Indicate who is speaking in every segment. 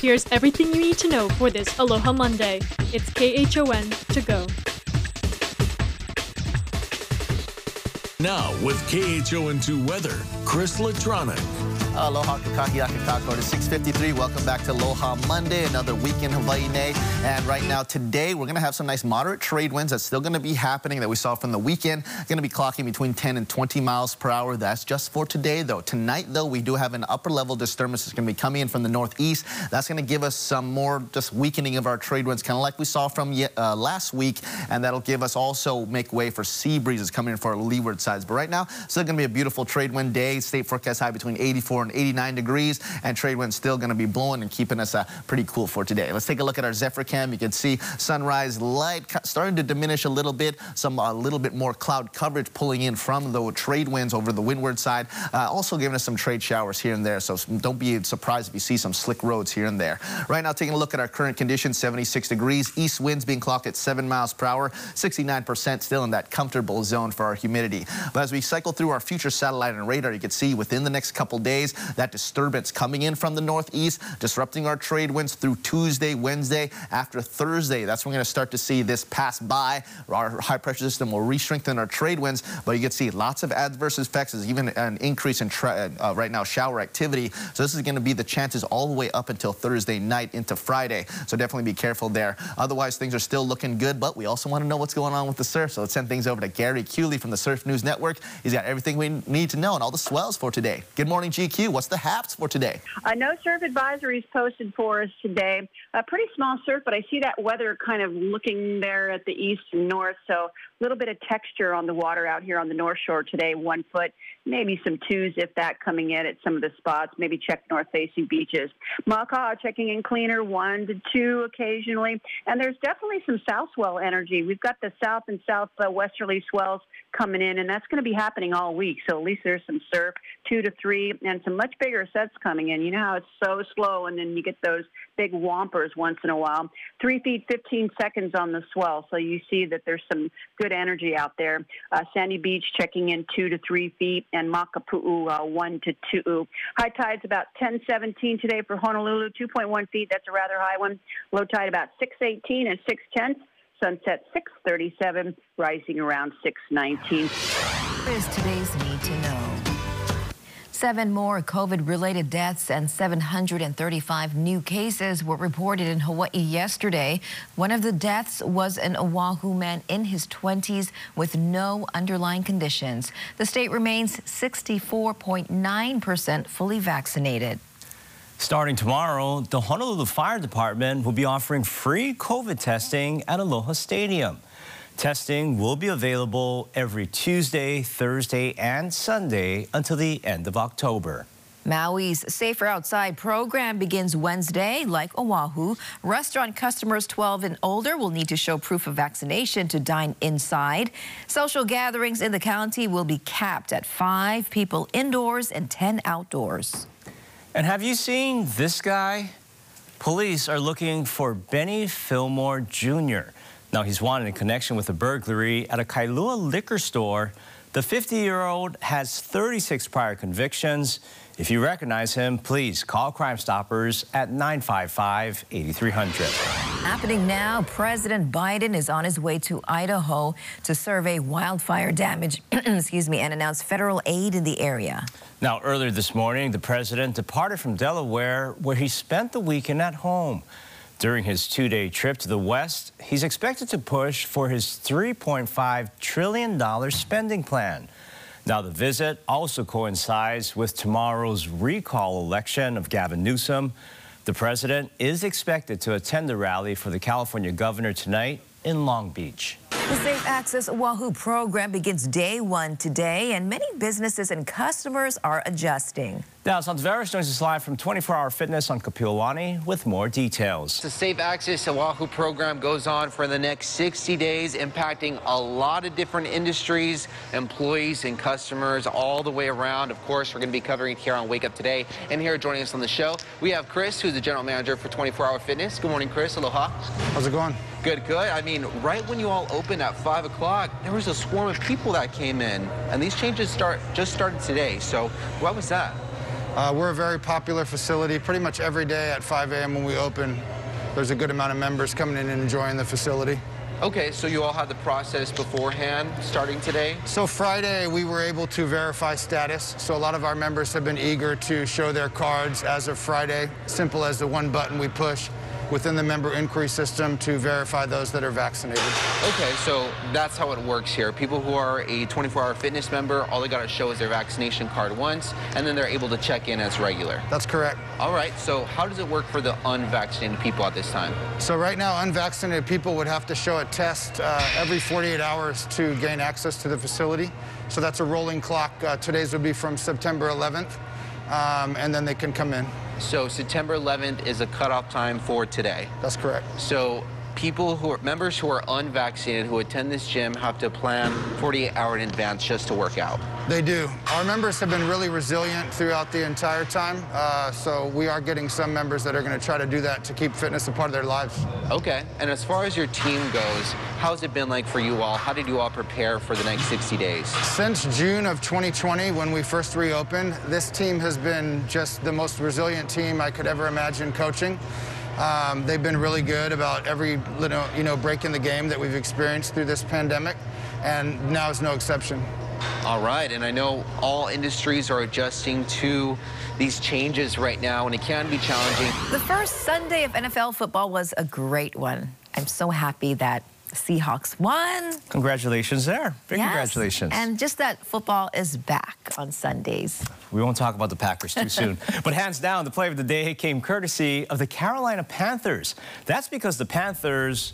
Speaker 1: Here's everything you need to know for this Aloha Monday. It's KHON to go.
Speaker 2: Now with KHON2 weather, Chris Latronic.
Speaker 3: Aloha kakahiaka kakou to 653. Welcome back to Aloha Monday, another week in Hawaii. And right now, today, we're going to have some nice moderate trade winds that's still going to be happening that we saw from the weekend. Going to be clocking between 10 and 20 miles per hour. That's just for today, though. Tonight, though, we do have an upper level disturbance that's going to be coming in from the northeast. That's going to give us some more just weakening of our trade winds, kind of like we saw from uh, last week. And that'll give us also make way for sea breezes coming in for our leeward sides. But right now, still going to be a beautiful trade wind day. State forecast high between 84 and 89 degrees, and trade winds still going to be blowing and keeping us uh, pretty cool for today. Let's take a look at our Zephyr cam. You can see sunrise light starting to diminish a little bit, some a little bit more cloud coverage pulling in from the trade winds over the windward side, uh, also giving us some trade showers here and there. So don't be surprised if you see some slick roads here and there. Right now, taking a look at our current conditions, 76 degrees, east winds being clocked at 7 miles per hour, 69% still in that comfortable zone for our humidity. But as we cycle through our future satellite and radar, you can see within the next couple days, that disturbance coming in from the northeast, disrupting our trade winds through Tuesday, Wednesday. After Thursday, that's when we're going to start to see this pass by. Our high pressure system will re-strengthen our trade winds, but you can see lots of adverse effects, There's even an increase in uh, right now shower activity. So this is going to be the chances all the way up until Thursday night into Friday. So definitely be careful there. Otherwise, things are still looking good, but we also want to know what's going on with the surf. So let's send things over to Gary Kewley from the Surf News Network. He's got everything we need to know and all the swells for today. Good morning, GQ. What's the haps for today?
Speaker 4: Uh, no surf advisories posted for us today. A pretty small surf, but I see that weather kind of looking there at the east and north. So a little bit of texture on the water out here on the North Shore today, one foot, maybe some twos if that coming in at some of the spots. Maybe check north facing beaches. Makaha checking in cleaner, one to two occasionally. And there's definitely some south swell energy. We've got the south and south uh, westerly swells coming in, and that's going to be happening all week. So at least there's some surf, two to three, and some much bigger sets coming in. You know how it's so slow, and then you get those big whompers once in a while. Three feet, 15 seconds on the swell. So you see that there's some good energy out there. Uh, Sandy Beach checking in two to three feet, and Makapu'u uh, one to two. High tide's about 10:17 today for Honolulu, 2.1 feet. That's a rather high one. Low tide about 6:18 and 6 tenths. Sunset 637, rising around 619.
Speaker 5: Is today's need to know. Seven more COVID-related deaths and 735 new cases were reported in Hawaii yesterday. One of the deaths was an Oahu man in his 20s with no underlying conditions. The state remains 64.9% fully vaccinated.
Speaker 6: Starting tomorrow, the Honolulu Fire Department will be offering free COVID testing at Aloha Stadium. Testing will be available every Tuesday, Thursday, and Sunday until the end of October.
Speaker 5: Maui's Safer Outside program begins Wednesday. Like Oahu, restaurant customers 12 and older will need to show proof of vaccination to dine inside. Social gatherings in the county will be capped at five people indoors and 10 outdoors.
Speaker 6: And have you seen this guy? Police are looking for Benny Fillmore Jr. Now, he's wanted in connection with a burglary at a Kailua liquor store. The 50-year-old has 36 prior convictions. If you recognize him, please call Crime Stoppers at 955-8300.
Speaker 5: Happening now, President Biden is on his way to Idaho to survey wildfire damage, excuse me, and announce federal aid in the area.
Speaker 6: Now, earlier this morning, the president departed from Delaware, where he spent the weekend at home. During his two-day trip to the West, he's expected to push for his $3.5 trillion spending plan. Now, the visit also coincides with tomorrow's recall election of Gavin Newsom. The president is expected to attend the rally for the California governor tonight in Long Beach.
Speaker 5: The Safe Access Oahu program begins day one today, and many businesses and customers are adjusting.
Speaker 6: Now, Santaveras joins us live from 24 Hour Fitness on Kapiolani with more details.
Speaker 7: The Safe Access Oahu program goes on for the next 60 days, impacting a lot of different industries, employees, and customers all the way around. Of course, we're going to be covering it here on Wake Up Today. And here joining us on the show, we have Chris, who's the general manager for 24 Hour Fitness. Good morning, Chris. Aloha.
Speaker 8: How's it going?
Speaker 7: Good, good. I mean, right when you all opened at 5 o'clock, there was a swarm of people that came in. And these changes start just started today. So what was that?
Speaker 8: Uh, we're a very popular facility. Pretty much every day at 5 a.m. when we open, there's a good amount of members coming in and enjoying the facility.
Speaker 7: Okay, so you all had the process beforehand starting today?
Speaker 8: So Friday, we were able to verify status. So a lot of our members have been eager to show their cards as of Friday. Simple as the one button we push within the member inquiry system to verify those that are vaccinated.
Speaker 7: Okay, so that's how it works here. People who are a 24-hour fitness member, all they got to show is their vaccination card once, and then they're able to check in as regular.
Speaker 8: That's correct.
Speaker 7: All right, so how does it work for the unvaccinated people at this time?
Speaker 8: So right now, unvaccinated people would have to show a test uh, every 48 hours to gain access to the facility. So that's a rolling clock. Uh, today's would be from September 11th, um, and then they can come in.
Speaker 7: So September 11th is a cutoff time for today.
Speaker 8: That's correct.
Speaker 7: So people who are members who are unvaccinated who attend this gym have to plan 48 hours in advance just to work out.
Speaker 8: They do. Our members have been really resilient throughout the entire time. Uh, so we are getting some members that are going to try to do that to keep fitness a part of their lives.
Speaker 7: Okay. And as far as your team goes, how's it been like for you all? How did you all prepare for the next 60 days?
Speaker 8: Since June of 2020, when we first reopened, this team has been just the most resilient team I could ever imagine coaching. Um, they've been really good about every little, you know, break in the game that we've experienced through this pandemic, and now is no exception.
Speaker 7: All right, and I know all industries are adjusting to these changes right now, and it can be challenging.
Speaker 5: The first Sunday of NFL football was a great one. I'm so happy that Seahawks won.
Speaker 6: Congratulations there. Big
Speaker 5: Yes.
Speaker 6: congratulations.
Speaker 5: And just that football is back on Sundays.
Speaker 6: We won't talk about the Packers too soon. but hands down, the play of the day came courtesy of the Carolina Panthers. That's because the Panthers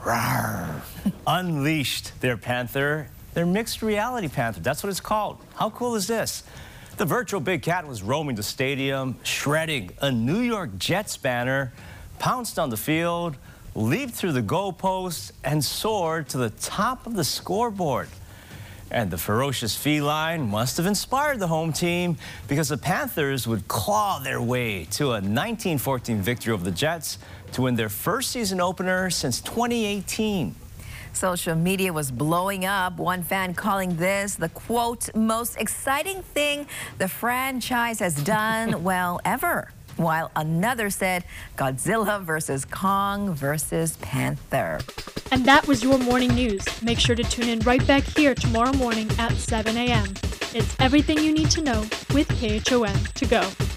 Speaker 6: rawr, unleashed their Panther, their mixed reality Panther. That's what it's called. How cool is this? The virtual Big Cat was roaming the stadium, shredding a New York Jets banner, pounced on the field, leaped through the goalposts, and soared to the top of the scoreboard. And the ferocious feline must have inspired the home team because the Panthers would claw their way to a 1914 victory over the Jets to win their first season opener since 2018.
Speaker 5: Social media was blowing up. One fan calling this the quote, most exciting thing the franchise has done, well, ever. While another said Godzilla versus Kong versus Panther.
Speaker 1: And that was your morning news. Make sure to tune in right back here tomorrow morning at 7 a.m. It's everything you need to know with KHON to go.